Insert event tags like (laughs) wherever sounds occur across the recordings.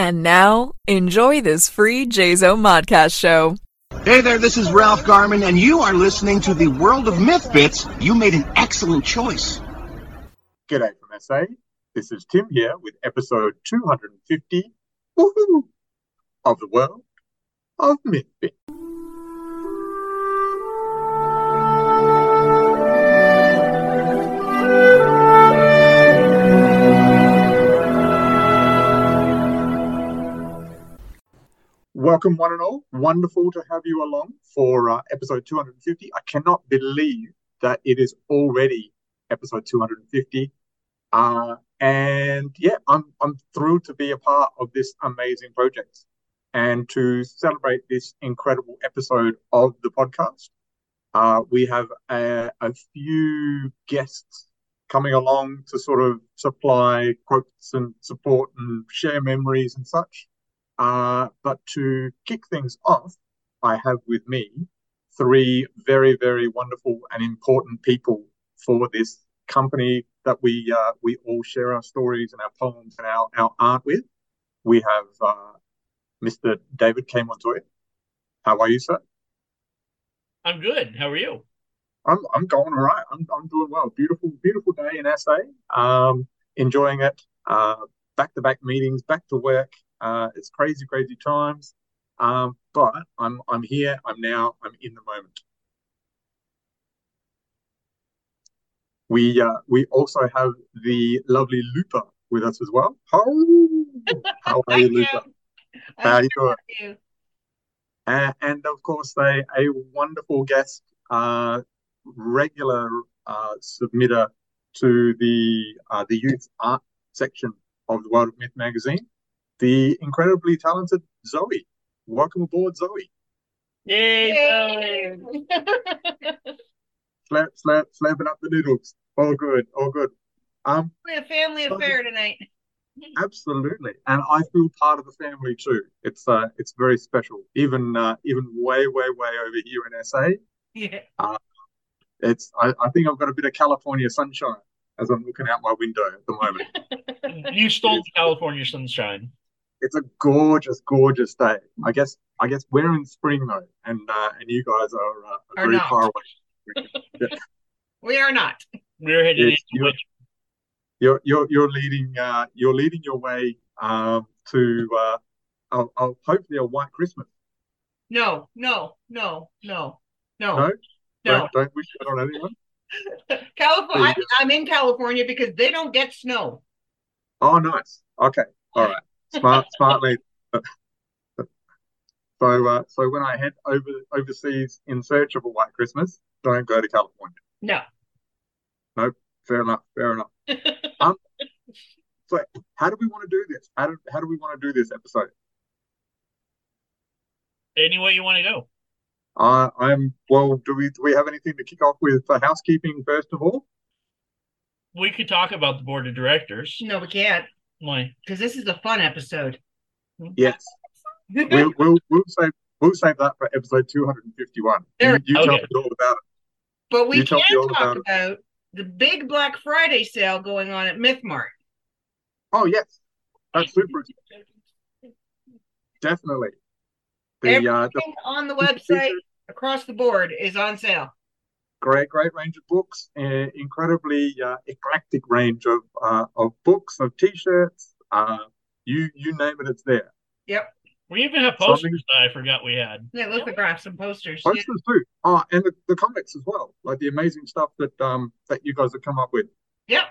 And now, enjoy this free JZO Modcast show. Hey there, this is Ralph Garman, and you are listening to the World of Myth Bits. You made an excellent choice. G'day from SA. This is Tim here with episode 250 woohoo, of the World of Myth Bits. Welcome, one and all. Wonderful to have you along for uh, episode 250. I cannot believe that it is already episode 250. Uh, and yeah, I'm, I'm thrilled to be a part of this amazing project and to celebrate this incredible episode of the podcast. Uh, we have a, a few guests coming along to sort of supply quotes and support and share memories and such. Uh, but to kick things off, I have with me three very, very wonderful and important people for this company that we uh, we all share our stories and our poems and our, our art with. We have uh, Mr. David K. Montoya. How are you, sir? I'm good. How are you? I'm I'm going all right. I'm I'm doing well. Beautiful, beautiful day in SA. Um, enjoying it. Uh, back to back meetings, back to work. Uh, it's crazy, crazy times. Um, but I'm I'm here. I'm now. I'm in the moment. We uh, we also have the lovely Lupa with us as well. (laughs) How, how are you, Lupa? How are you doing? you. Uh, and of course, they a wonderful guest, uh, regular uh, submitter to the uh, the youth art section of the World of Myth magazine, the incredibly talented Zoie. Welcome aboard, Zoie. Yay! Yay. Slap, (laughs) slap, slapping up the noodles. All good, all good. Um, We're a family affair tonight. (laughs) absolutely, and I feel part of the family too. It's uh, it's very special. Even uh, even way, way, way over here in SA, Yeah. it's I, I think I've got a bit of California sunshine as I'm looking out my window at the moment. You stole the California sunshine. It's a gorgeous, gorgeous day. I guess I guess we're in spring though, and uh, and you guys are, uh, Are very not. far away. (laughs) We are not. We're headed Yes, into you- winter. You're you're you're leading uh, you're leading your way um, to uh, a, a, hopefully a white Christmas. No, no, no, no, no, No, no. don't don't wish that on anyone. (laughs) California. I'm, I'm in California because they don't get snow. Oh, nice. Okay, all right. Smart, smart lead. So, uh, so when I head over overseas in search of a white Christmas, don't go to California. No. Fair enough. Fair enough. (laughs) Um, so how do we want to do this? How do how do we want to do this episode? Any way you want to go. Uh, I'm well. Do we do we have anything to kick off with for housekeeping first of all? We could talk about the board of directors. No, we can't Why? because this is a fun episode. Yes, (laughs) we'll we'll we'll save we'll save that for episode 251. There- You, you tell okay. me all about it. but we You can me talk about about the big Black Friday sale going on at Myth Mart. Oh yes, that's super. Definitely. The uh, the Everything on the website across the board is on sale. Great great range of books, uh, incredibly uh, eclectic range of uh, of books, of t-shirts. Uh, you you name it, it's there. Yep. We even have Something- posters that I forgot we had. Yeah, lithographs and posters. Yeah. Posters too. Oh, and the, the comics as well, like the amazing stuff that um that you guys have come up with. Yep.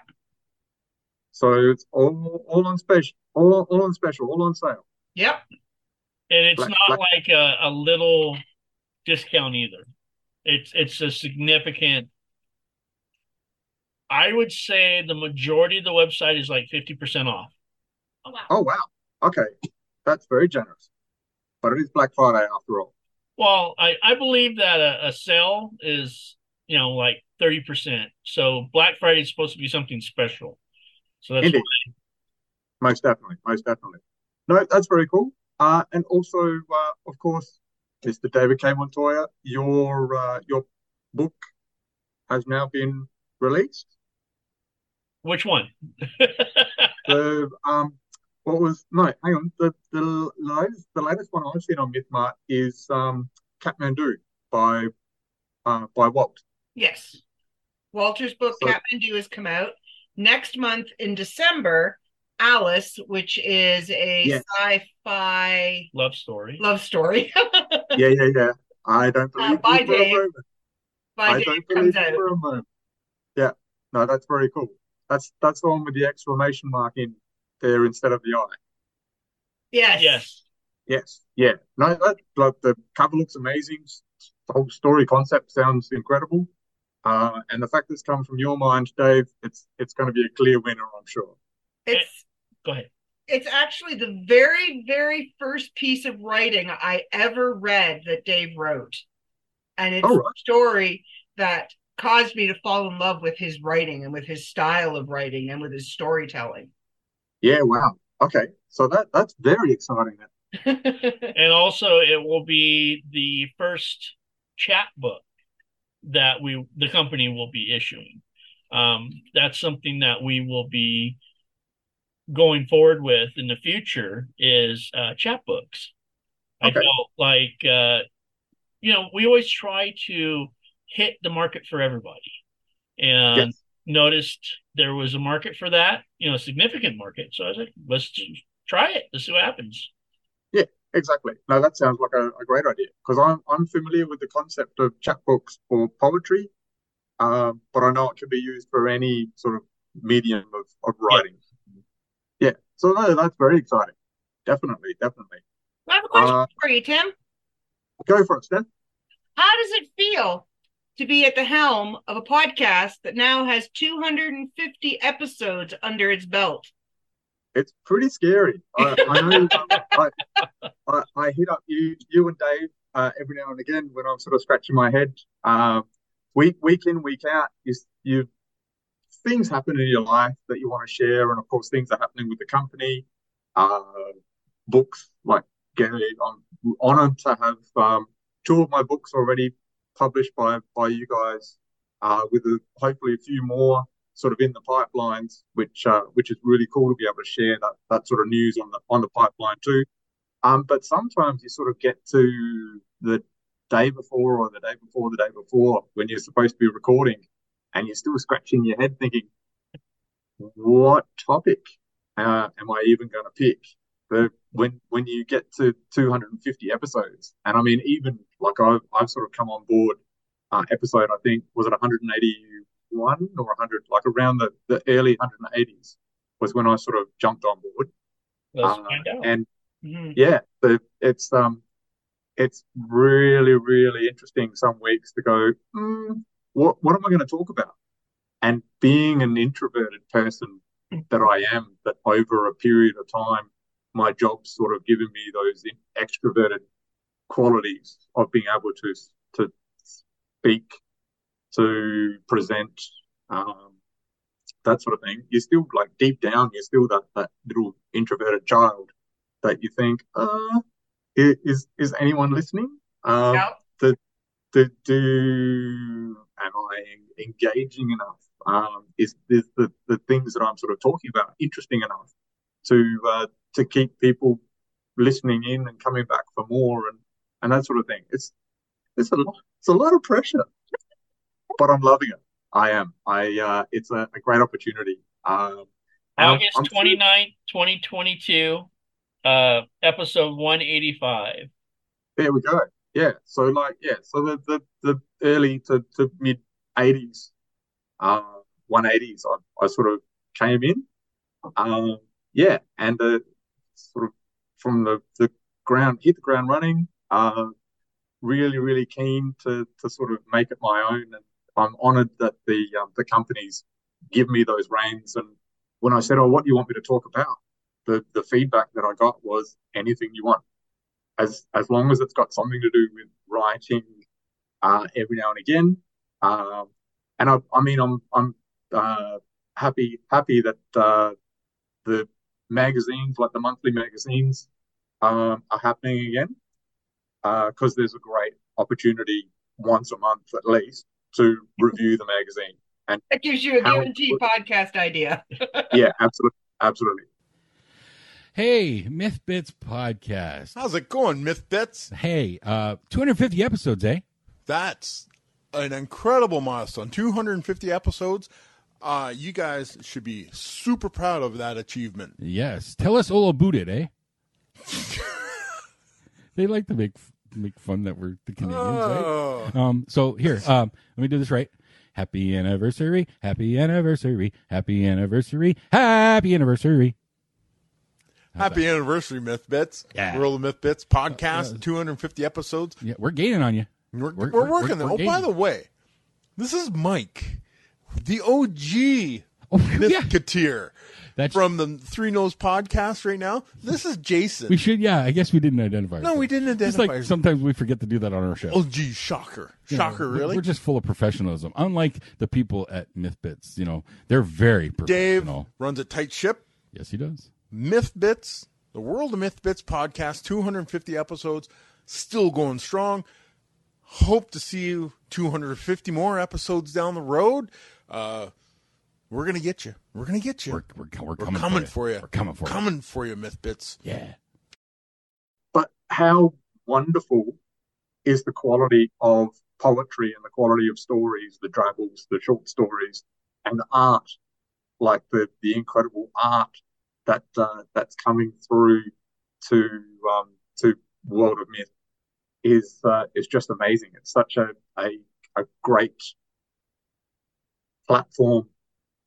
So it's all all on special, all all on special, all on sale. Yep. And it's Black- not black- like a, a little discount either. It's it's a significant. I would say the majority of the website is like fifty percent off. Oh, wow. Oh wow, okay, that's very generous. But it is Black Friday after all. Well, I, I believe that a, a sale is, you know, like 30%. So Black Friday is supposed to be something special. So that's Indeed. Most definitely, most definitely. No, that's very cool. Uh, and also, uh, of course, Mr. David K. Montoya, your uh, your book has now been released. which one? (laughs) The um, what was no? Hang on. The the latest the latest one I've seen on MythMart is um Kathmandu by uh by Walt. Yes. Walter's book So- Kathmandu has come out. Next month in December, Alice, which is a Yes. sci-fi Love story. love story (laughs) Yeah, yeah, yeah. I don't believe Uh, by you for a moment. by I Dave don't comes believe you out. for a moment. Yeah, no, that's very cool. That's that's the one with the exclamation mark in there instead of the eye. Yes. Yes. Yes, yeah. No, that like the cover looks amazing. The whole story concept sounds incredible. Uh, and the fact that it's come from your mind, Dave, it's it's going to be a clear winner, I'm sure. It's Go ahead. It's actually the very, very first piece of writing I ever read that Dave wrote. And it's Oh, a story that caused me to fall in love with his writing and with his style of writing and with his storytelling. Yeah, wow. Okay, so that that's very exciting. (laughs) And also, it will be the first chat book that we, the company, will be issuing. Um, that's something that we will be going forward with in the future is uh, chapbooks. I Okay. felt like, uh, you know, we always try to hit the market for everybody, and Yes. noticed there was a market for that, you know, a significant market. So I was like, let's just try it. Let's see what happens. Yeah, exactly. No, that sounds like a, a great idea because I'm I'm familiar with the concept of chapbooks for poetry, um, but I know it can be used for any sort of medium of, of writing. Yeah. So no, that's very exciting. Definitely, definitely. I have a question Uh, for you, Tim. Go for it, Steph. How does it feel to be at the helm of a podcast that now has 250 episodes under its belt? It's pretty scary. I, I know. um, I, I I hit up you you and Dave uh, every now and again when I'm sort of scratching my head. Um, week week in week out, you you things happen in your life that you want to share, and of course things are happening with the company. Uh, books like Gary, I'm honored to have um, two of my books already published by by you guys, uh, with a, hopefully a few more sort of in the pipelines, which uh, which is really cool to be able to share that that sort of news on the on the pipeline too. Um, but sometimes you sort of get to the day before or the day before the day before when you're supposed to be recording, and you're still scratching your head thinking, what topic uh, am I even going to pick? But when when you get to 250 episodes, and I mean even like I've I've sort of come on board uh, episode I think was it 181 or 100 like around the the early 180s was when I sort of jumped on board. Uh, and Mhm. yeah, the, it's um, it's really really interesting some weeks to go. Mm, what what am I going to talk about? And being an introverted person that I am, that over a period of time, my job's sort of given me those extroverted qualities of being able to to speak, to present, um, that sort of thing. You're still like deep down, you're still that that little introverted child that you think, uh, is is anyone listening? Um, Yeah. the, the, do am I engaging enough? Um, is is the the things that I'm sort of talking about interesting enough to uh, to keep people listening in and coming back for more and and that sort of thing. It's it's a lot, it's a lot of pressure, but I'm loving it. I am. I uh, it's a, a great opportunity. Um, I'm- August I'm 29th, 2022, uh, episode 185. There we go. Yeah. So like yeah. So the the, the early to, to mid eighties, uh, one eighties, I, I sort of came in. Um, yeah, and uh, sort of from the the ground, hit the ground running. Uh, really really keen to to sort of make it my own, and I'm honoured that the um, the companies give me those reins. And when I said, "Oh, what do you want me to talk about?" the the feedback that I got was anything you want as as long as it's got something to do with writing uh, every now and again. Um, and I, I mean, I'm I'm uh, happy happy that uh, the magazines, like the monthly magazines, um, are happening again because there's a great opportunity once a month at least to review the magazine. And That gives you a guaranteed podcast idea. (laughs) yeah, absolutely, absolutely. Hey, Myth Bits podcast. How's it going, Myth Bits? Hey, uh, 250 episodes, eh? That's an incredible milestone. 250 episodes. Uh, you guys should be super proud of that achievement. Yes. Tell us all about it, eh? (laughs) they like to make make fun that we're the Canadians, Oh. right? Um, so here, um, let me do this right. Happy anniversary, happy anniversary, happy anniversary, happy anniversary. Happy anniversary, Myth Bits. Yeah. World of Myth Bits podcast, 250 episodes. Yeah, we're gaining on you. We're, We're- we're, working there. Oh, by the way, this is Mike, the OG Oh, (laughs) yeah. Mythketeer That's from the Three Nose podcast right now. This is Jason. we should. Yeah, I guess we didn't identify. no, we didn't Just identify. like sometimes we forget to do that on our show. oh, gee, shocker. You know, Shocker, we're- really? We're just full of professionalism. Unlike the people at Mythbits, you know, they're very professional. Dave runs a tight ship. Yes, he does. Myth Bits, the World of Myth Bits podcast, 250 episodes, still going strong. Hope to see you 250 more episodes down the road. Uh, we're gonna get you. We're gonna get you. We're we're, we're We're coming, coming for, for you. We're coming for you. coming for you, Myth Bits. Yeah. But how wonderful is the quality of poetry and the quality of stories, the drabbles, the short stories, and the art, like the the incredible art that uh, that's coming through to um, to World of Myth is uh, is just amazing. It's such a, a a great platform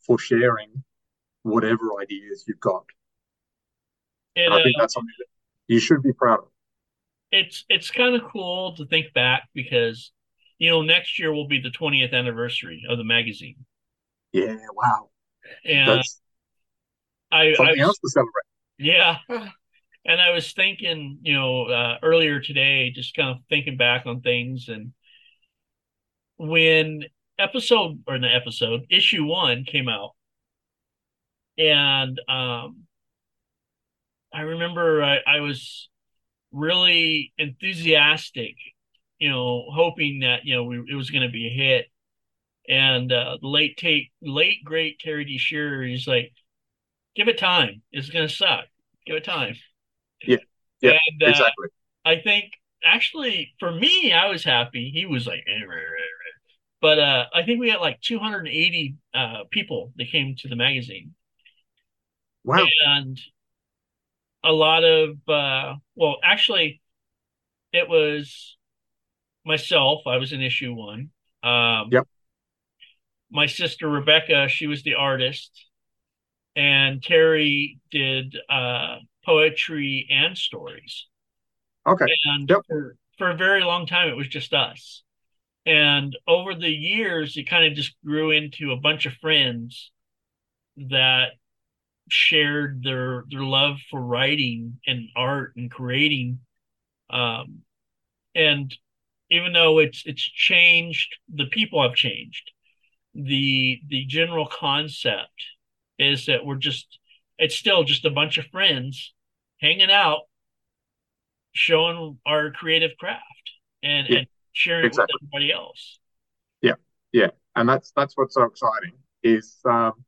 for sharing whatever ideas you've got. It, And I uh, think that's something that you should be proud of. it's it's kind of cool to think back because you know next year will be the 20th anniversary of the magazine Yeah, wow. and That's I, I something was- else to celebrate. yeah. (sighs) And i was thinking you know uh, earlier today just kind of thinking back on things and when episode or the episode issue one came out. And um i remember i, I was really enthusiastic you know hoping that you know we, it was going to be a hit. And uh the late take late great terry d. Shearer he's like give it time it's going to suck give it time Yeah. Yeah, and, uh, Exactly. I think actually for me, I was happy. He was like, eh, rah, rah, rah. but uh, I think we had like 280 uh, people that came to the magazine, Wow. and a lot of uh, well, actually, it was myself. I was in issue one. Um, Yep. My sister Rebecca, she was the artist, and Terry did uh, poetry and stories. Okay. And Yep. for, for a very long time, it was just us. And over the years, it kind of just grew into a bunch of friends that shared their their love for writing and art and creating. Um, and even though it's it's changed, the people have changed. The the general concept is that we're just it's still just a bunch of friends hanging out, showing our creative craft and, Yeah, and sharing exactly. with everybody else. Yeah, yeah. and that's that's what's so exciting is um,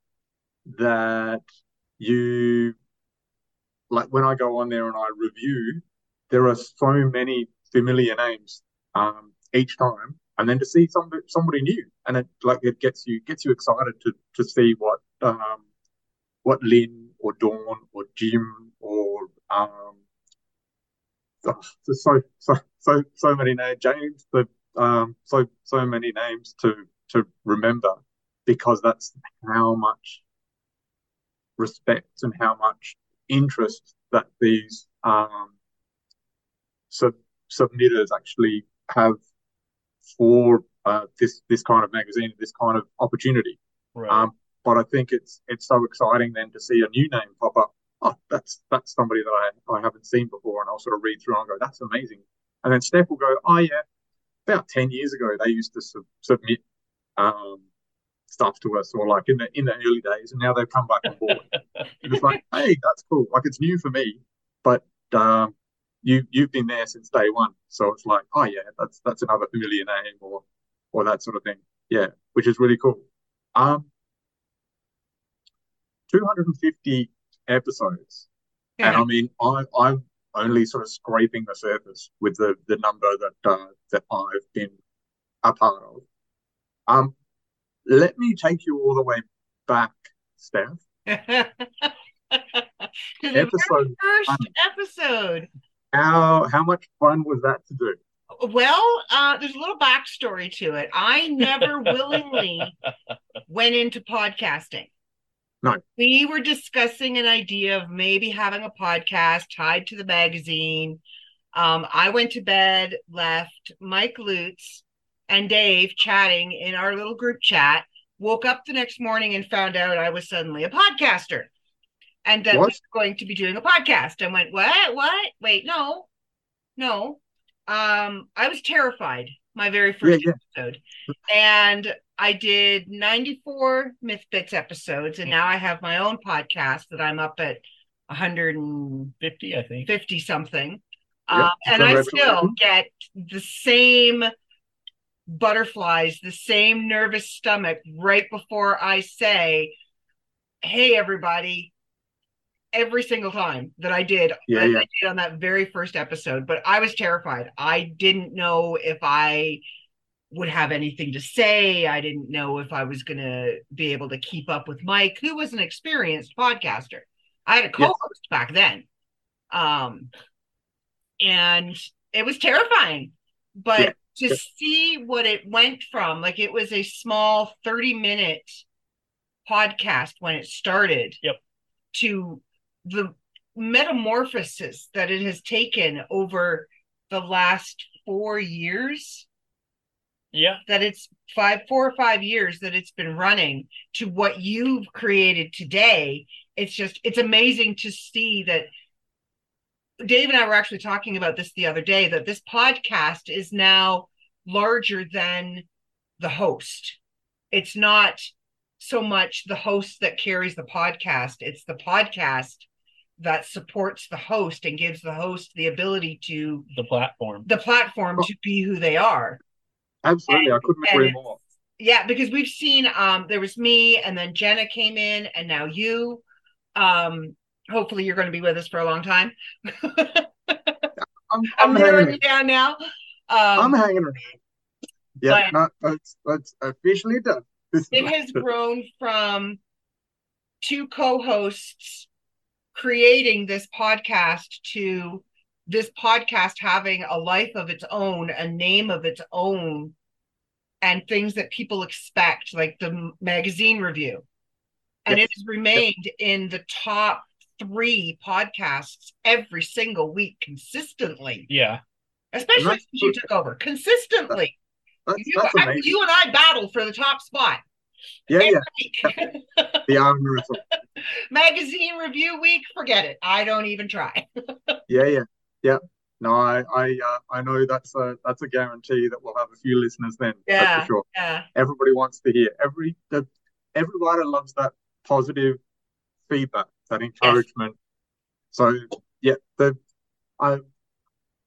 that you like when I go on there and I review, there are so many familiar names um, each time, and then to see somebody somebody new, and it like it gets you gets you excited to to see what um, what Lynn or Dawn or Jim or um, oh, there's so so so so many names, James, the um, so so many names to to remember because that's how much respect and how much interest that these um, sub submitters actually have for uh, this this kind of magazine, this kind of opportunity. Right. Um, but I think it's it's so exciting then to see a new name pop up. Oh, that's that's somebody that I, I haven't seen before, and I'll sort of read through and go, that's amazing. And then Steph will go, oh yeah, about ten years ago they used to sub- submit um, stuff to us, or like in the in the early days, and now they've come back on board. and it's like, (laughs) hey, that's cool. Like it's new for me, but um, you you've been there since day one, so it's like, oh yeah, that's that's another familiar name, or or that sort of thing. Yeah, which is really cool. Um, 250 episodes. And I mean, I, I'm only sort of scraping the surface with the, the number that uh, that I've been a part of. Um, let me take you all the way back, Steph. (laughs) to the very Episode first one. episode. How how much fun was that to do? Well, uh, there's a little backstory to it. I never willingly (laughs) went into podcasting. No. We were discussing an idea of maybe having a podcast tied to the magazine. Um, I went to bed, left Mike Lutz and Dave chatting in our little group chat, woke up the next morning and found out I was suddenly a podcaster and that What? were going to be doing a podcast. I went, what? What? Wait, no, no. Um, I was terrified my very first Yeah, episode. And I did 94 Myth Bits episodes, and now I have my own podcast that I'm up at 150 I think. 50 something. Yeah, Um, and I still get the same butterflies, the same nervous stomach right before I say, Hey, everybody, every single time that I did, Yeah, yeah. I did on that very first episode. But I was terrified. I didn't know if I would have anything to say. I didn't know if I was going to be able to keep up with Mike, who was an experienced podcaster. I had a co host back then. Um, and it was terrifying. But Yeah. to Yeah. see what it went from, like it was a small 30 minute podcast when it started Yep. to the metamorphosis that it has taken over the last four years Yeah. that it's five four or five years that it's been running to what you've created today it's just it's amazing to see that dave and i were actually talking about this the other day that this podcast is now larger than the host it's not so much the host that carries the podcast it's the podcast that supports the host and gives the host the ability to The platform. the platform to be who they are Absolutely, I couldn't agree more. yeah because we've seen um there was me and then jenna came in and now you um hopefully you're going to be with us for a long time I'm, (laughs) i'm I'm narrowing you down now I'm um hanging around. Yeah, it's it's officially done. This it has grown from two co-hosts creating this podcast to this podcast having a life of its own a name of its own and things that people expect like the magazine review. And Yes. it has remained in the top three podcasts every single week consistently. Yeah. especially that's since you took over. Consistently. That's, you, that's I- you and i battle for the top spot. Yeah, yeah. every week. (laughs) The arm magazine review week forget it. I don't even try. (laughs) Yeah, yeah, yeah. No, I, I, uh, I know that's a that's a guarantee that we'll have a few listeners then. That's Yeah. for sure. yeah Everybody wants to hear every the every writer loves that positive feedback, that encouragement. So yeah, the I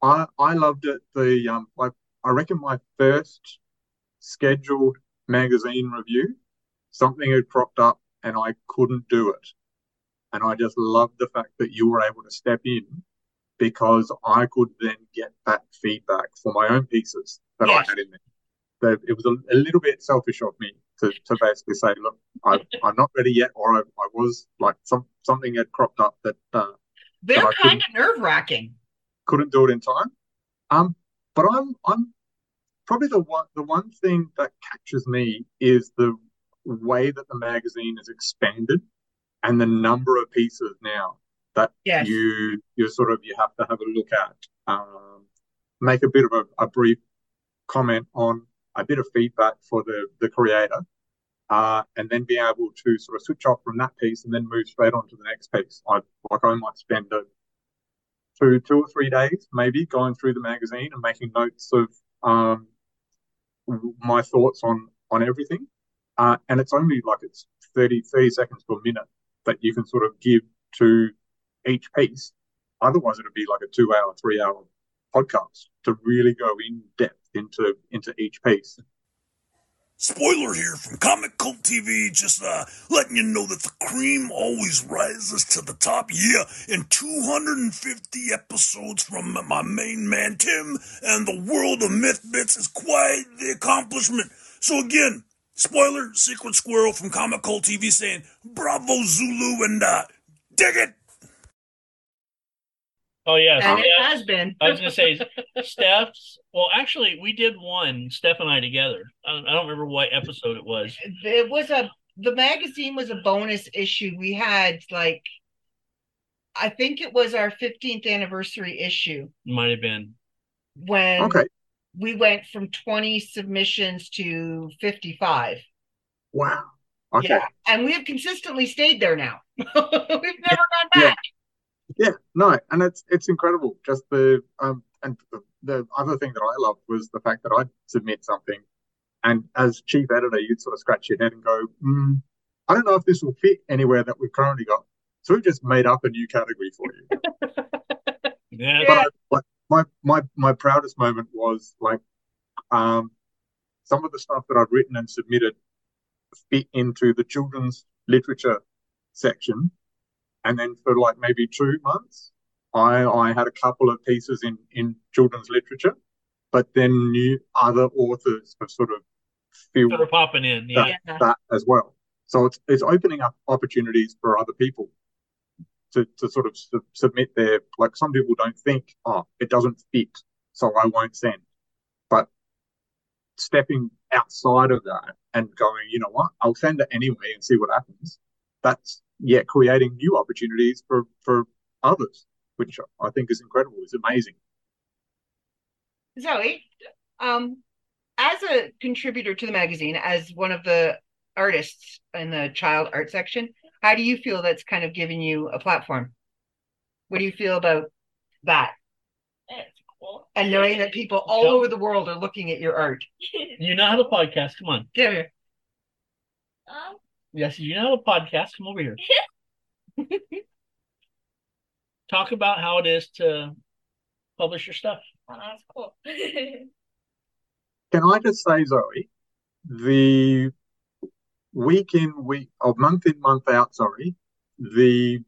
I I loved it. The um I I reckon my first scheduled magazine review, something had cropped up and I couldn't do it. And I just loved the fact that you were able to step in because I could then get that feedback for my own pieces that Yes. I had in there. So it was a, a little bit selfish of me to, to basically say, look, I, I'm not ready yet, or I, I was like some something had cropped up that uh, they're kind of nerve-wracking couldn't do it in time. Um, but I'm I'm probably the one the one thing that catches me is the way that the magazine is expanded and the number of pieces now that Yes. you you sort of you have to have a look at. Um, make a bit of a, a brief comment on a bit of feedback for the the creator. Uh, and then be able to sort of switch off from that piece and then move straight on to the next piece. I like I might spend a two two or three days maybe going through the magazine and making notes of um, my thoughts on on everything. Uh, and it's only like it's 30, 30 seconds per minute that you can sort of give to each piece. Otherwise, it'd be like a two hour, three hour podcast to really go in depth into into each piece. Spoiler here from Comic Cult TV, just uh, letting you know that the cream always rises to the top. Yeah, in 250 episodes from my main man Tim, and the world of Myth Bits is quite the accomplishment. So again, spoiler, Secret Squirrel from Comic Cult TV saying, Bravo Zulu, and uh, dig it! Oh yeah, And it has been. I was gonna say (laughs) Steph's. Well, actually, we did one Steph and I together. I don't, I don't remember what episode it was. it was a the magazine was a bonus issue. We had like I think it was our 15th anniversary issue Might have been. when Okay. we went from 20 submissions to 55. Wow. Okay. Yeah. And we have consistently stayed there now. (laughs) We've never gone back. Yeah, no, and it's it's incredible. Just the um and the, the other thing that I loved was the fact that I'd submit something, and as chief editor, you'd sort of scratch your head and go, mm, I don't know if this will fit anywhere that we've currently got. So we've just made up a new category for you. (laughs) Yeah. But I, like my my my proudest moment was like um some of the stuff that I'd written and submitted fit into the children's literature section. And then for like maybe two months, I I had a couple of pieces in in children's literature, but then new other authors have sort of filled Sort of popping in. Yeah. that, that as well. So it's it's opening up opportunities for other people to to sort of su- submit their like some people don't think oh it doesn't fit so I won't send, but stepping outside of that and going you know what I'll send it anyway and see what happens. That's yeah creating new opportunities for for others, which I think is incredible. It's amazing. Zoie, um, as a contributor to the magazine, as one of the artists in the child art section, how do you feel that's kind of giving you a platform? What do you feel about that? It's cool. And knowing that people all Yep. over the world are looking at your art. You know how to podcast. Come on. Yeah. Um, Yes, you know how to podcast. Come over here. (laughs) Talk about how it is to publish your stuff. oh, that's cool. (laughs) Can I just say, Zoie, the week in, week, or month in, month out, sorry, the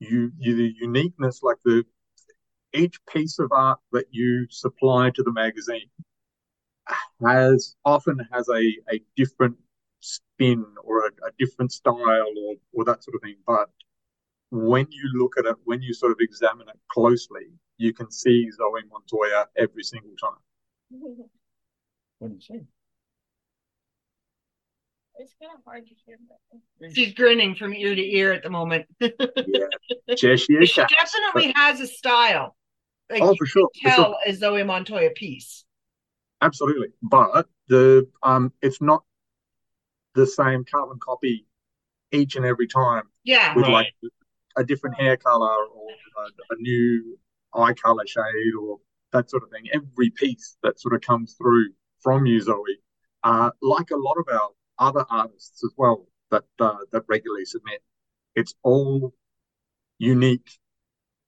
you, you the uniqueness, like the each piece of art that you supply to the magazine has often has a, a different spin or a, a different style or or that sort of thing. But when you look at it, when you sort of examine it closely, you can see Zoie Montoya every single time. (laughs) What do you say? it's kind of hard to hear. But... She's grinning from ear to ear at the moment. (laughs) Yeah, Cheshire she Cat. definitely has a style. Like Oh, you for sure, can for sure. tell a Zoie Montoya piece. Absolutely. But the um it's not the same carbon copy each and every time Yeah. with Right. like a different hair color or a, a new eye color shade or that sort of thing. Every piece that sort of comes through from you, Zoie, uh, like a lot of our other artists as well that uh, that regularly submit, it's all unique.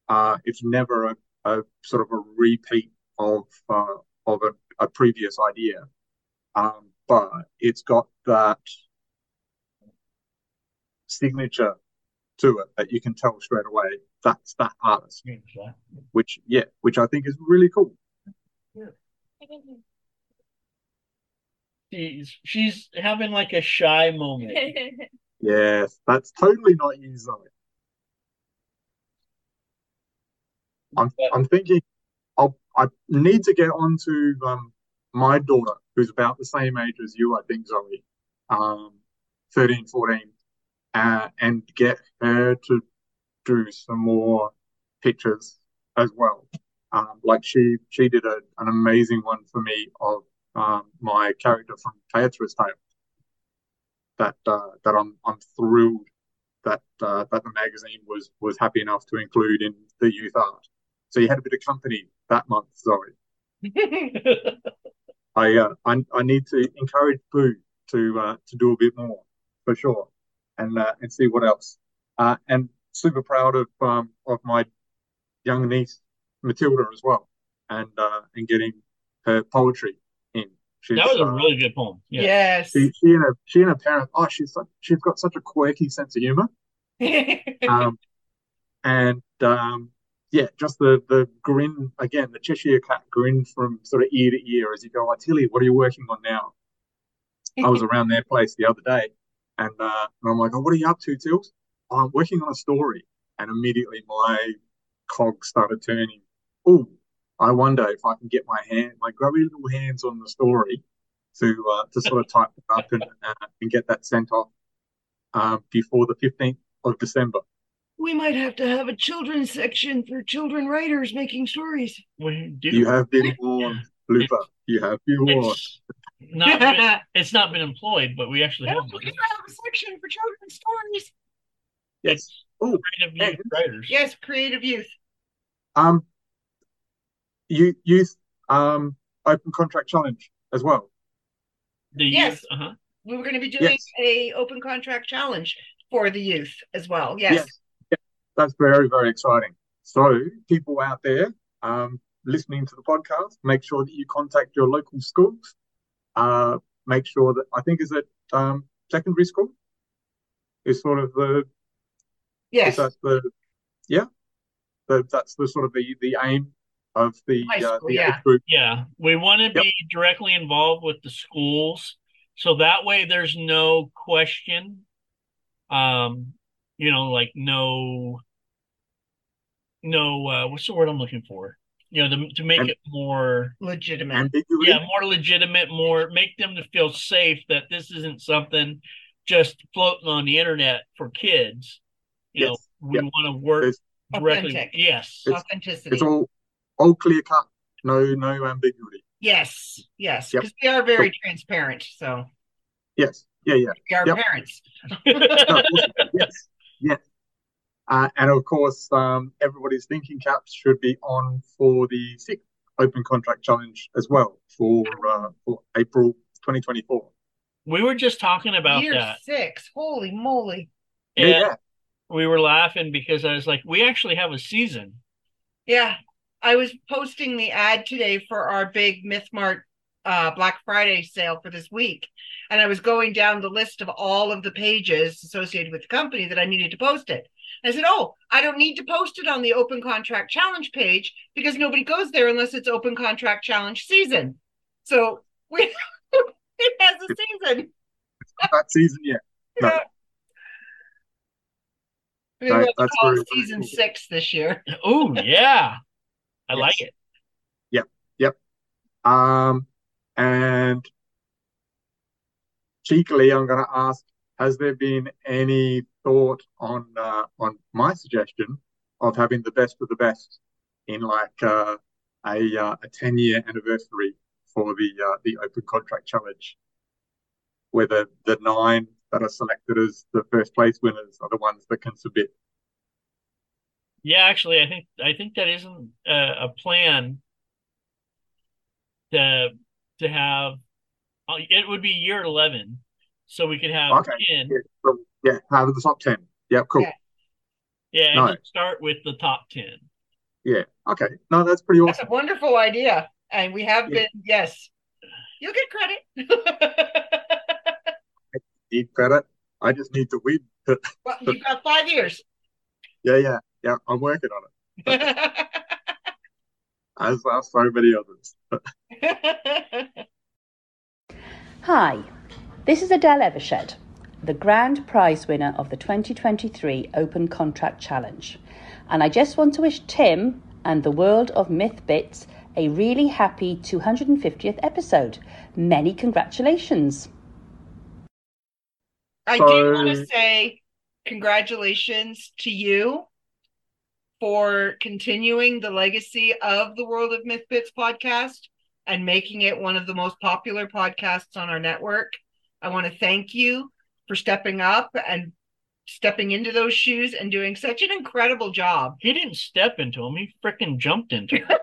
Uh, it's never a, a sort of a repeat of uh, of a, a previous idea, um, but it's got that signature to it that you can tell straight away that's that artist, which yeah, which I think is really cool. I can She's she's having like a shy moment. (laughs) Yes, that's totally not you, Zoie. I'm I'm thinking I'll I need to get onto um my daughter who's about the same age as you, I think, Zoie, um, 13, 14, uh, and get her to do some more pictures as well. Um, like she she did a, an amazing one for me of um, my character from Teatra's Tale. That uh, that I'm I'm thrilled that uh, that the magazine was was happy enough to include in the youth art. So you had a bit of company that month, Zoie. (laughs) I uh, I I need to encourage Boo to uh, to do a bit more for sure, and uh, and see what else. Uh, and super proud of um, of my young niece Matilda as well, and uh, and getting her poetry in She's, That was a uh, really good poem. Yeah. Yes. she, she and her she and her parents. Oh, she's such, she's got such a quirky sense of humor. (laughs) Um, and um, yeah, just the the grin again, the Cheshire cat grin from sort of ear to ear as you go. Oh, Tilly, what are you working on now? I was around their place the other day, and uh, and I'm like, oh, what are you up to, Tills? Oh, I'm working on a story, and immediately my cog started turning. Oh, I wonder if I can get my hand, my grubby little hands on the story to uh, to sort of type it up and uh, and get that sent off uh, before the 15th of December. We might have to have a children's section for children writers making stories. We do. You have been warned, Looper. You have been warned. It's not (laughs) been, it's not been employed, but we actually have we have a section for children's stories. Yes. Oh, creative youth and- writers. Yes, creative youth. um, you youth um open contract challenge as well. The Yes. youth, uh-huh. We were going to be doing Yes. a open contract challenge for the youth as well. Yes. Yeah, that's very very exciting. So people out there um listening to the podcast, make sure that you contact your local schools. Uh, make sure that I think is it um secondary school is sort of the Yes. is that the yeah the, that's the sort of the the aim of the High uh, school, the yeah. age group. Yeah, we want to Yep. be directly involved with the schools, so that way there's no question. Um, you know, like no, no, uh, what's the word I'm looking for? You know, to, to make And- it more, Legitimate. Ambiguous. yeah, more legitimate, more make them to feel safe that this isn't something just floating on the internet for kids. You know, Yes. we Yep. want to work It's- directly. Authentic. Yes. It's- Authenticity. It's all all clear cut. No no ambiguity. yes. Yes. Yep. Because we are very transparent. So Yes. Yeah. Yeah. we are Yep. parents. (laughs) No, awesome. yes. Yes. Uh, and of course, um, everybody's thinking caps should be on for the sixth open contract challenge as well for uh, for April 2024. we were just talking about Year that. six. Holy moly. Yeah. And yeah. we were laughing because I was like, we actually have a season. Yeah. I was posting the ad today for our big MythMart uh, Black Friday sale for this week. And I was going down the list of all of the pages associated with the company that I needed to post it. And I said, Oh, I don't need to post it on the open contract challenge page because nobody goes there unless it's open contract challenge season. So (laughs) we it has a season. It's not that season, yet. No. (laughs) Yeah. We That- that's call it very, very season cool. six this year. (laughs) Oh yeah, I Yes. like it. Yep. Yep. Um, and cheekily, I'm going to ask: Has there been any thought on uh, on my suggestion of having the best of the best in like uh, a uh, a 10 year anniversary for the uh, the open contract challenge, where the the nine that are selected as the first place winners are the ones that can submit. Yeah, actually, I think I think that isn't a, a plan to to have. uh, It would be year eleven, so we could have Okay. ten. Yeah, so, yeah, have the top 10. Yeah, cool. Yeah. Yeah, and No. start with the top ten. Yeah, okay. No, that's pretty That's awesome. a wonderful idea. And we have Yeah. been, yes. You'll get credit. (laughs) Need credit. I just need to win. (laughs) well, you've got five years. Yeah, yeah, yeah. I'm working on it, (laughs) as are so many others. Hi, this is Adele Evershed, the grand prize winner of the 2023 Open Contract Challenge. And I just want to wish Tim and the world of Myth Bits a really happy 250th episode. Many congratulations. I do want to say congratulations to you for continuing the legacy of the World of Myth Bits podcast and making it one of the most popular podcasts on our network. I want to thank you for stepping up and stepping into those shoes and doing such an incredible job. He didn't step into him; he freaking jumped into him. (laughs)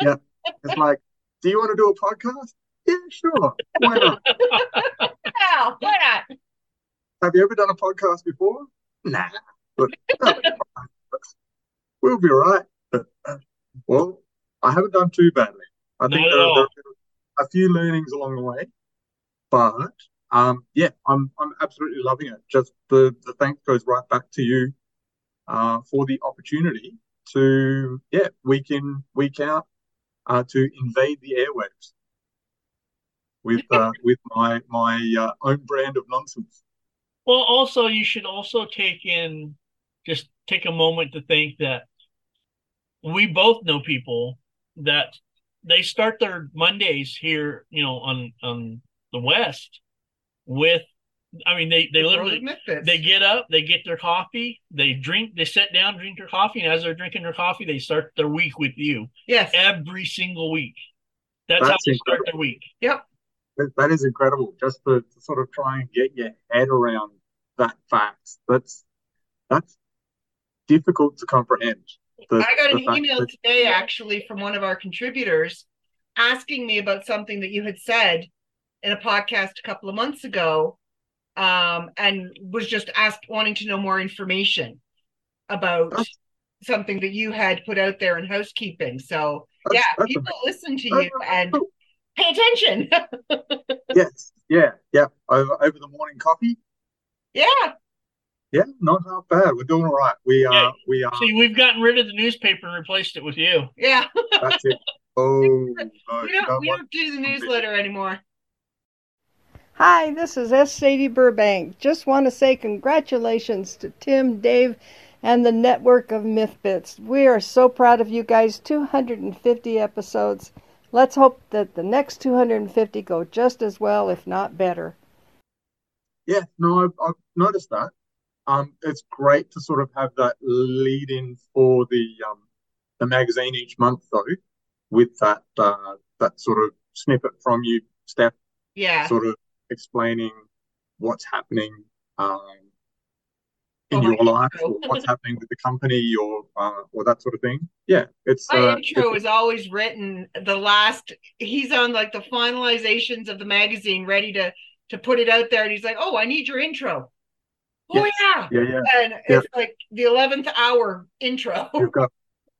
Yeah, it's like, do you want to do a podcast? Yeah, sure. Why not? Yeah, why not? Have you ever done a podcast before? Nah. But that'll be fine. we'll be all right. Uh, well, I haven't done too badly. I think Not at there, all. there, a few learnings along the way, but um, yeah, I'm I'm absolutely loving it. Just the the thanks goes right back to you uh, for the opportunity to yeah week in week out uh, to invade the airwaves with uh, with my my uh, own brand of nonsense. Well, also you should also take in just take a moment to think that we both know people that they start their Mondays here, you know, on on the West with I mean they they literally they get up, they get their coffee, they drink, they sit down, drink their coffee, and as they're drinking their coffee, they start their week with you yes. every single week. That's, how That's they start incredible. their week. Yep. That, that is incredible. Just to, to sort of try and get your head around that fact. That's that's difficult to comprehend. The, I got an email that- today actually from one of our contributors asking me about something that you had said in a podcast a couple of months ago um, and was just asked wanting to know more information about That's- something that you had put out there in housekeeping. So That's- yeah, that's people listen to that's you and cool. pay attention. (laughs) yes, yeah, yeah. Over over the morning coffee. yeah. Yeah, not half bad. We're doing all right. We are Yeah. we are See, we've gotten rid of the newspaper and replaced it with you. Yeah. that's it. (laughs) Oh no, we you don't know we don't do the newsletter anymore. Hi, this is S. Sadie Burbank. Just want to say congratulations to Tim, Dave, and the network of Mythbits. We are so proud of you guys. 250 episodes. Let's hope that the next 250 go just as well, if not better. Yeah, no, I've, I've noticed that. Um, it's great to sort of have that lead in for the um the magazine each month though, with that uh that sort of snippet from you, Steph, Yeah. sort of explaining what's happening um in Oh, your life or what's happening with the company or uh, or that sort of thing. Yeah, it's My uh, intro it's- is always written the last he's on like the finalizations of the magazine ready to to put it out there and he's like, "Oh, I need your intro." Oh Yes. yeah. yeah, yeah. And it's like the 11th hour intro. You've got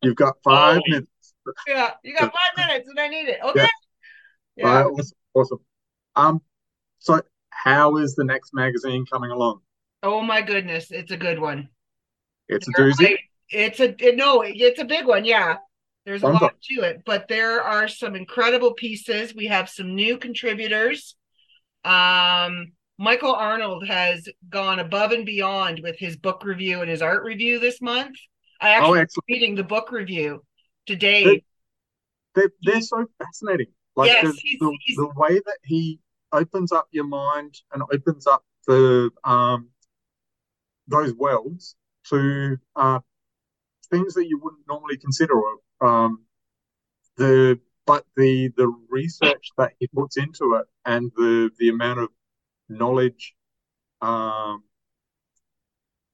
you've got (laughs) five Oh, minutes. yeah, you got 5 minutes and I need it. Okay. Yeah. Yeah. Awesome, awesome. Um, so how is the next magazine coming along? Oh my goodness, it's a good one. It's a doozy. It's a no, it's a big one. Yeah, there's a lot to it, but there are some incredible pieces. We have some new contributors. Um, Michael Arnold has gone above and beyond with his book review and his art review this month. I Oh, actually excellent. reading the book review today. They're, they're so fascinating. Like Yes, the, he's- the, he's- the way that he opens up your mind and opens up the um those worlds to uh things that you wouldn't normally consider. Um, the but the the research that he puts into it and the the amount of knowledge um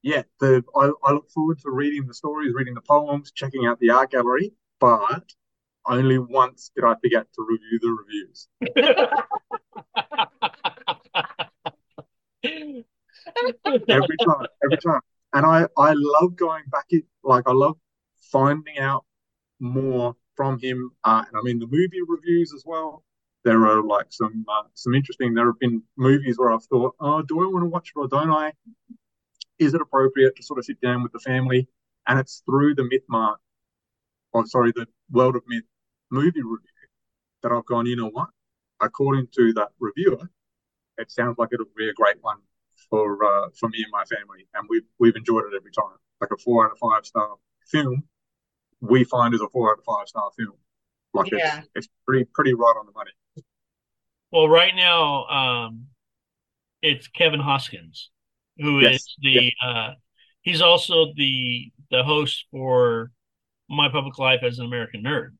yeah the I, I look forward to reading the stories reading the poems checking out the art gallery but only once did I forget to review the reviews. Every time every time. And I I love going back in like I love finding out more from him uh, and I mean the movie reviews as well. There are like some uh, some interesting there have been movies where I've thought oh do I want to watch it or don't I? Is it appropriate to sort of sit down with the family? And it's through the myth mart or sorry the world of myth movie review that I've gone you know what according to that reviewer it sounds like it'll be a great one for uh, for me and my family, and we've we've enjoyed it every time. Like a four out of five star film, we find is a four out of five star film. Like Yeah. it's it's pretty pretty right on the money. Well, right now, um, it's Kevin Hoskins, who is Yes, the uh, he's also the the host for My Public Life as an American Nerd.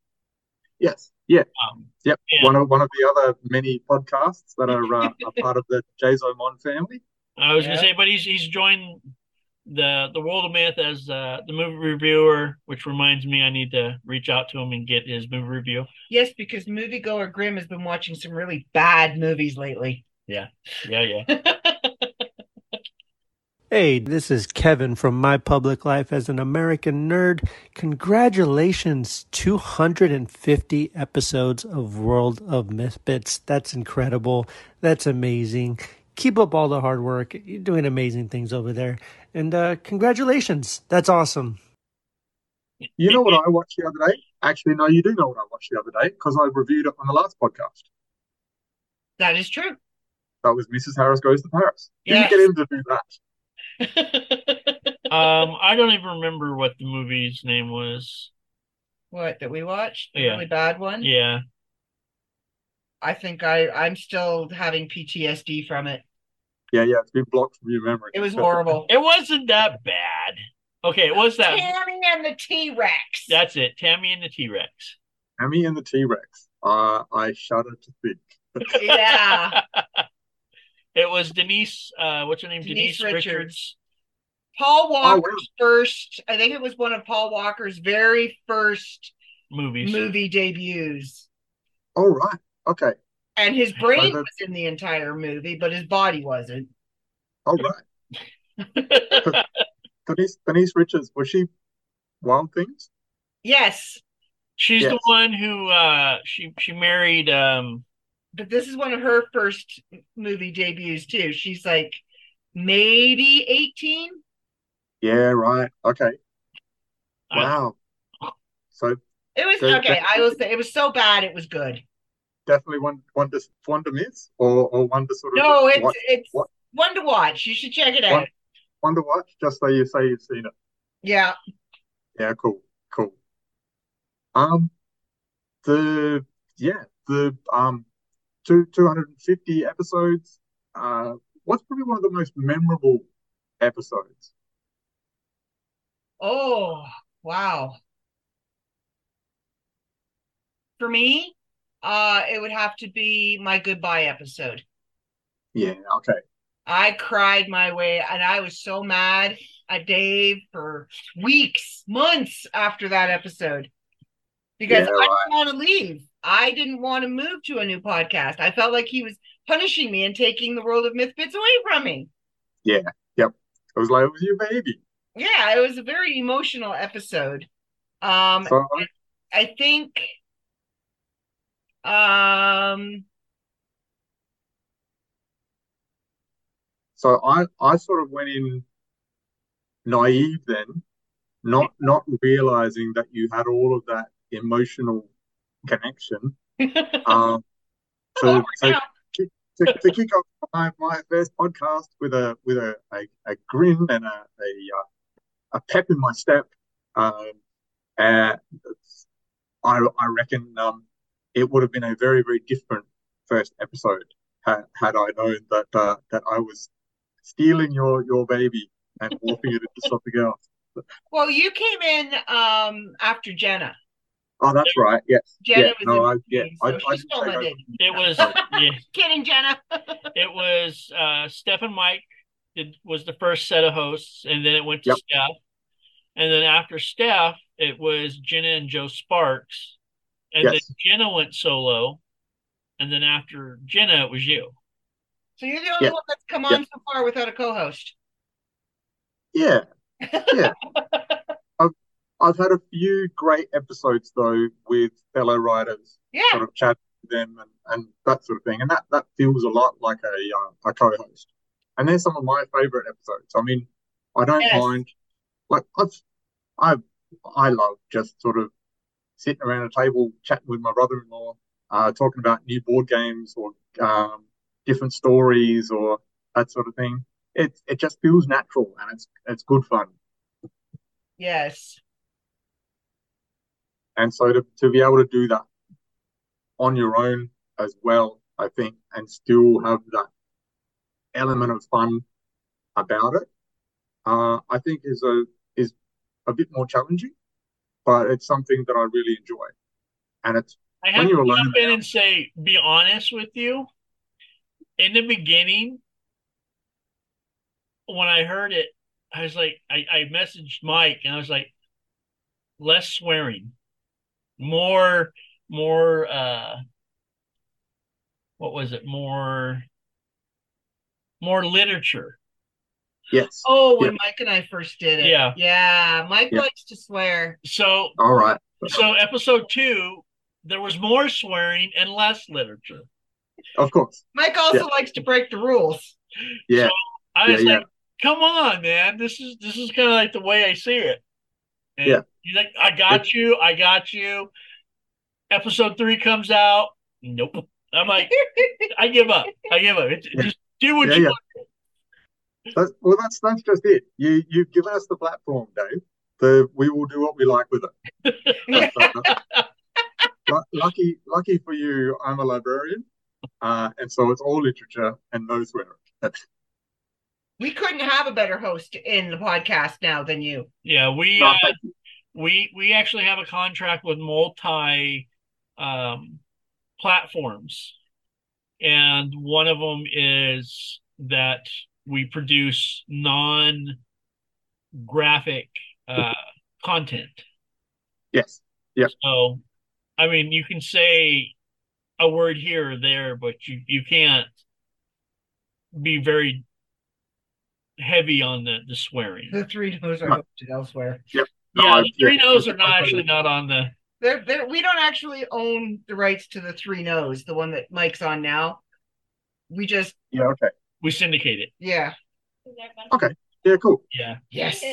Yes, yeah, Um, yep. Yeah. One of one of the other many podcasts that are uh, a part of the Jazo Mon family. I was Yeah. gonna say, but he's he's joined the the World of Myth as uh, the movie reviewer, which reminds me I need to reach out to him and get his movie review. Yes, because moviegoer Grim has been watching some really bad movies lately. Yeah, yeah, yeah. (laughs) Hey, this is Kevin from My Public Life as an American Nerd. Congratulations, 250 episodes of World of Mythbits. That's incredible. That's amazing. Keep up all the hard work. You're doing amazing things over there. And uh, congratulations. That's awesome. You know what I watched the other day? Actually, no, you do know what I watched the other day because I reviewed it on the last podcast. That is true. That was Mrs. Harris Goes to Paris. Didn't get him to do that. Um, (laughs) I don't even remember what the movie's name was. What that we watched? The Yeah. really bad one. Yeah. I think I I'm still having PTSD from it. Yeah, yeah, it's been blocked from your memory. It was horrible. (laughs) It wasn't that bad. Okay, it was that. Tammy and the T Rex. That's it. Tammy and the T Rex. Tammy and the T Rex. Uh, I shudder to think. (laughs) Yeah. It was Denise. Uh, what's her name? Denise Denise, Richards. Richards. Paul Oh, wow. Walker's first. I think it was one of Paul Walker's very first movies. movie debuts. All right. Okay. And his brain Oh, was in the entire movie, but his body wasn't. All right. (laughs) Denise, Denise Richards, was she Wild Things? Yes, She's the one who uh she she married um but this is one of her first movie debuts too. She's like maybe 18. Yeah, right. Okay. Uh, Wow. So It was Good. okay. I will say it was so bad it was good. definitely one one to one to miss or or one to sort of No, it's watch, it's one to watch. You should check it out. one, one to watch just so you say you've seen it. Yeah. Yeah, cool, cool. Um, the yeah the um two two hundred and fifty episodes. Uh, what's probably one of the most memorable episodes? Oh, wow. For me, uh, it would have to be my goodbye episode. Yeah, okay. I cried my way, and I was so mad at Dave for weeks, months after that episode because Yeah, I didn't want to leave. I didn't want to move to a new podcast. I felt like he was punishing me and taking the world of myth bits away from me. Yeah, yep. It was like it was your baby. Yeah, it was a very emotional episode. Um, So I, I think um so I I sort of went in naive then, not not realizing that you had all of that emotional connection. (laughs) Um, to, to, kick- to, to kick off my, my first podcast with a with a, a, a grin and a a, uh, a pep in my step. Um, and I I reckon um, it would have been a very very different first episode had had I known that uh, that I was stealing your your baby and warping it into something else. well you came in um after Jenna. Oh, that's right. Yes. Jenna yeah. was No. I, in yeah. between, I, so I she stole my baby. it was (laughs) yeah, Kidding, Jenna. (laughs) it was uh Steph and Mike did was the first set of hosts and then it went to Yep. Steph. And then after Steph, it was Jenna and Joe Sparks. And Yes. then Jenna went solo. And then after Jenna, it was you. so you're the only Yeah. one that's come Yeah. on so far without a co-host. Yeah. (laughs) Yeah. I've had a few great episodes though with fellow writers, Yeah. sort of chatting with them and, and that sort of thing, and that that feels a lot like a uh, a co-host. And they're some of my favorite episodes. I mean, I don't Yes. mind. Like I've I I love just sort of sitting around a table chatting with my brother-in-law, uh, talking about new board games or um, different stories or that sort of thing. It it just feels natural and it's it's good fun. Yes. And so to, to be able to do that on your own as well, I think, and still have that element of fun about it, uh, I think is a is a bit more challenging, but it's something that I really enjoy. And it's I when have you're to jump in and say, be honest with you. In the beginning, when I heard it, I was like, I, I messaged Mike and I was like, less swearing, more, more, uh, what was it? More, more literature. Yes. Oh, when Yeah. Mike and I first did it. Yeah. Yeah. Mike Yeah. likes to swear. So All right. so episode two, there was more swearing and less literature. Of course. Mike also Yeah. likes to break the rules. Yeah. I was yeah. like, "Come on, man! This is this is kind of like the way I see it." And Yeah. He's like, "I got you, I got you." Episode three comes out. Nope. I'm like, I give up. I give up. It, Yeah. Just do what Yeah, you yeah. want. That's, well, that's that's just it. You you've given us the platform, Dave. The we will do what we like with it. That's, uh, lucky lucky for you, I'm a librarian, uh, and so it's all literature and no swearing. We couldn't have a better host in the podcast now than you. Yeah, we no, uh, thank you. We we actually have a contract with multi um, platforms, and one of them is that we produce non-graphic uh, content. Yes. Yeah. So, I mean, you can say a word here or there, but you you can't be very heavy on the the swearing. The three no's are Right. hosted elsewhere. Yep. No, Yeah, the three no's are not actually not on the. They're, they're, we don't actually own the rights to the three no's, the one that Mike's on now. We just, Yeah. Okay. We syndicate it. yeah. Okay. Yeah. Cool. Yeah. Yes. (laughs)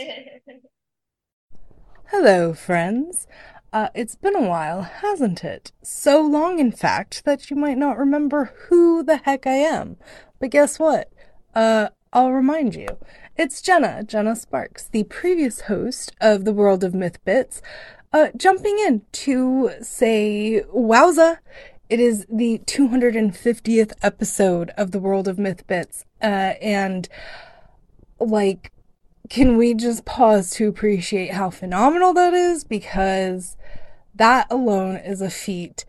Hello, friends. Uh, it's been a while, hasn't it? So long, in fact, that you might not remember who the heck I am. But guess what? Uh, I'll remind you. It's Jenna, Jenna Sparks, the previous host of the World of Myth Bits, uh, jumping in to say, wowza, it is the 250th episode of the World of Myth Bits, uh, and, like, can we just pause to appreciate how phenomenal that is? Because that alone is a feat.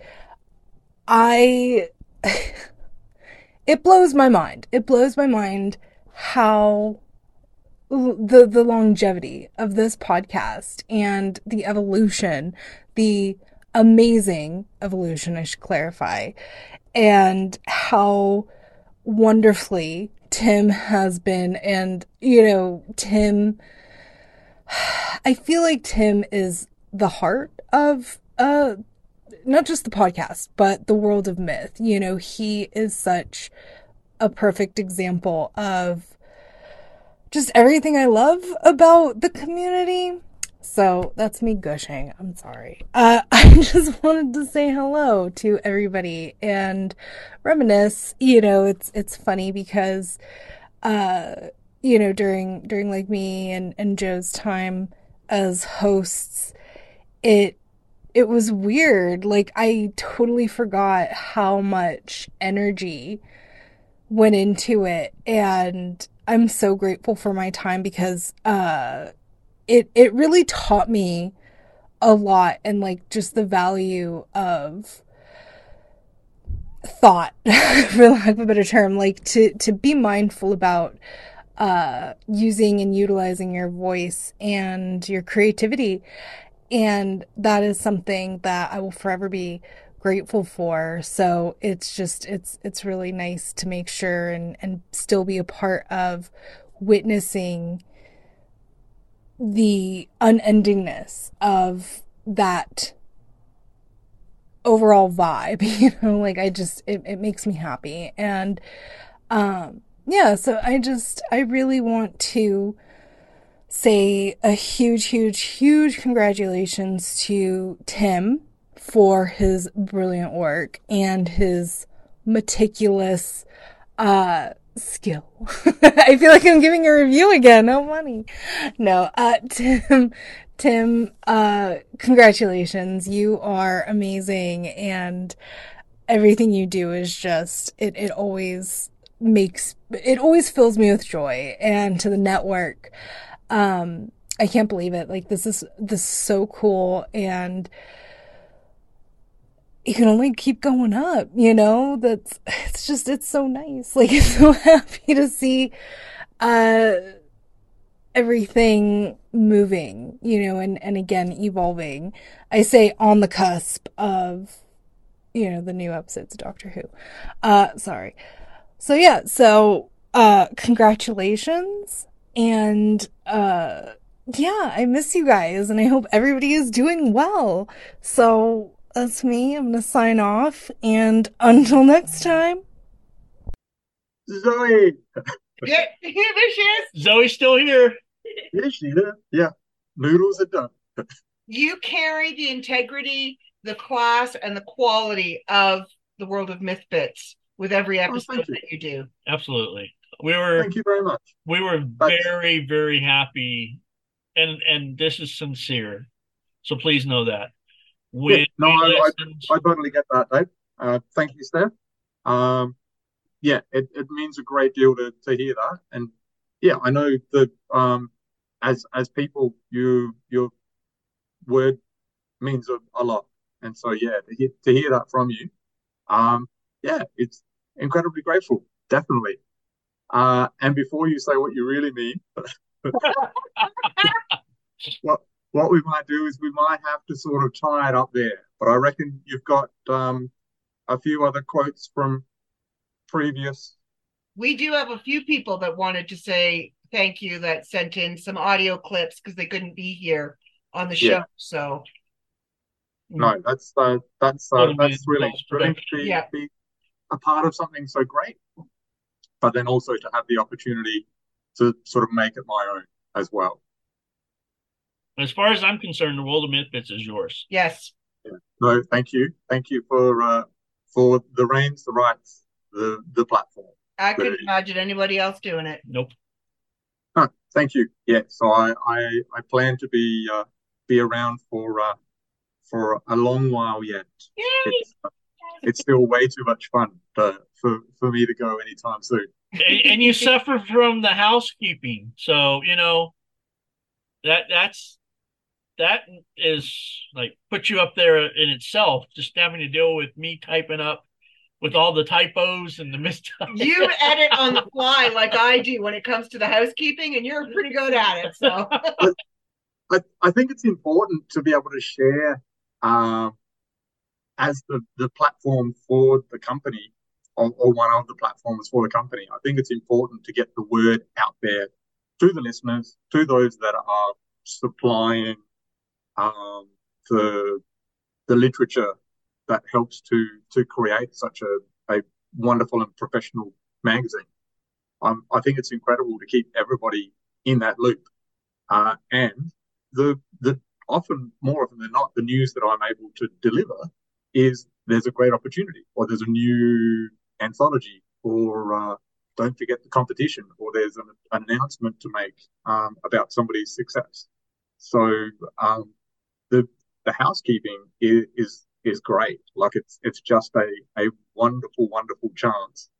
I. (laughs) it blows my mind. It blows my mind how the the longevity of this podcast and the evolution, the amazing evolution, I should clarify, and how wonderfully Tim has been. And, you know, Tim, (sighs) I feel like Tim is the heart of, uh, not just the podcast, but the world of myth. You know, he is such a perfect example of just everything I love about the community. So that's me gushing. I'm sorry. Uh, (laughs) I just wanted to say hello to everybody and reminisce. You know, it's it's funny because, uh, you know, during during like me and and Joe's time as hosts, it it was weird. Like I totally forgot how much energy went into it and I'm so grateful for my time because uh it it really taught me a lot and like just the value of thought (laughs) for lack of a better term like to to be mindful about uh using and utilizing your voice and your creativity. And that is something that I will forever be grateful for. So it's just it's it's really nice to make sure and and still be a part of witnessing the unendingness of that overall vibe (laughs) you know like i just it, it makes me happy. And um yeah so i just i really want to say a huge huge huge congratulations to tim for his brilliant work and his meticulous uh skill. (laughs) I feel like I'm giving a review again. No money. No, uh (laughs) Tim Tim, uh congratulations. You are amazing and everything you do is just it it always makes it always fills me with joy and to the network. Um I can't believe it. Like this is this is so cool and you can only keep going up, you know? That's (sighs) it's just it's so nice. (laughs) Like I'm so happy to see uh everything moving, you know, and and again evolving. I say on the cusp of you know, the new episodes of Doctor Who. Uh sorry. So yeah, so uh congratulations And, uh, yeah, I miss you guys and I hope everybody is doing well. So that's me. I'm going to sign off and until next time. Zoie. Yeah, there she is. Zoie's still here. Yes, she is. Yeah. Noodles are done. You carry the integrity, the class, and the quality of the world of myth bits with every oh, episode you. that you do. Absolutely. We were Thank you very much. we were That's- very, very happy and and this is sincere. So please know that. Yeah, no, I, I, I totally get that, Dave. Uh, thank you, Steph. Um, yeah, it, it means a great deal to, to hear that. And yeah, I know that um, as as people, you your word means a, a lot. And so yeah, to hear, to hear that from you, um, yeah, it's incredibly grateful, definitely. Uh, and before you say what you really mean, (laughs) (laughs) what what we might do is we might have to sort of tie it up there. But I reckon you've got um, a few other quotes from previous. We do have a few people that wanted to say thank you that sent in some audio clips because they couldn't be here on the show. Yeah. So No, that's uh, that's uh, that's really nice thrilling to be, Yeah. be a part of something so great, but then also to have the opportunity to sort of make it my own as well. As far as I'm concerned, the world of Mythbits is yours. yes, No, thank you, thank you for uh, for the reins, the rights, the the platform. I couldn't Very- imagine anybody else doing it. Nope. Oh, thank you. Yeah, so I I, I plan to be uh, be around for uh, for a long while yet. It's, uh, it's still way too much fun to, for for me to go anytime soon. and, and you suffer from the housekeeping. So, you know, that that's that is like put you up there in itself, just having to deal with me typing up with all the typos and the (laughs) mistypes. You edit on the fly like I do when it comes to the housekeeping, and you're pretty good at it. So I, I think it's important to be able to share um, as the, the platform for the company or, or one of the platforms for the company. I think it's important to get the word out there to the listeners, to those that are supplying um, the the literature that helps to to create such a, a wonderful and professional magazine. Um, I think it's incredible to keep everybody in that loop. Uh, and the the often more often than not, the news that I'm able to deliver is there's a great opportunity, or there's a new anthology, or uh, don't forget the competition, or there's an announcement to make um, about somebody's success. So um, the the housekeeping is, is is great. Like it's it's just a a wonderful wonderful chance,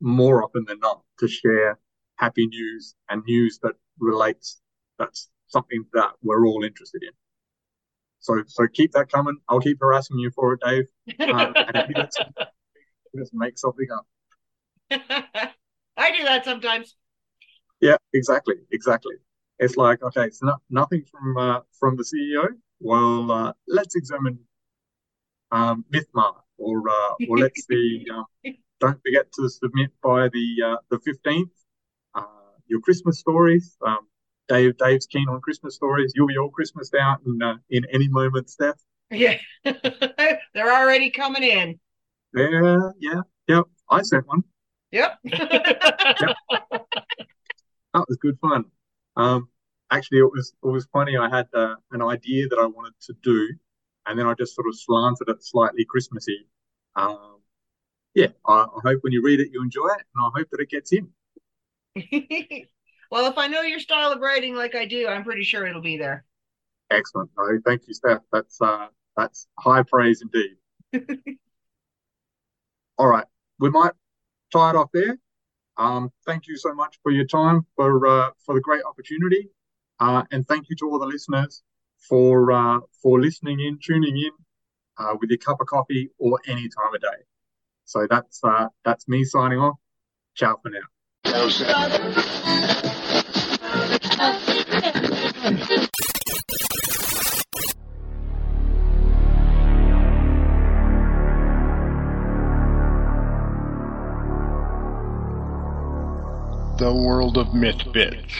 more often than not, to share happy news and news that relates. That's something that we're all interested in. So so keep that coming. I'll keep harassing you for it, Dave. Um, and if you just, (laughs) just make something up. (laughs) I do that sometimes. Yeah, exactly, exactly. It's like okay, it's not nothing from uh, from the CEO. Well, uh, let's examine um, MythMart, or uh, or let's see. (laughs) Um, don't forget to submit by the uh, the fifteenth. Uh, your Christmas stories. Um, Dave Dave's keen on Christmas stories. You'll be all Christmased out in uh, in any moment, Steph. Yeah, (laughs) they're already coming in. Yeah, yeah, yep. I sent one. (laughs) Yep. That was good fun. Um, actually, it was it was funny. I had uh, an idea that I wanted to do, and then I just sort of slanted it slightly Christmassy. Um, yeah, I, I hope when you read it you enjoy it, and I hope that it gets in. (laughs) well, if I know your style of writing like I do, I'm pretty sure it'll be there. Excellent. No, thank you, Steph. That's uh, that's high praise indeed. (laughs) All right, we might tie it off there. Um, thank you so much for your time, for uh, for the great opportunity, uh, and thank you to all the listeners for uh, for listening in, tuning in, uh, with your cup of coffee or any time of day. So that's uh, that's me signing off. Ciao for now. The world of Myth Bits.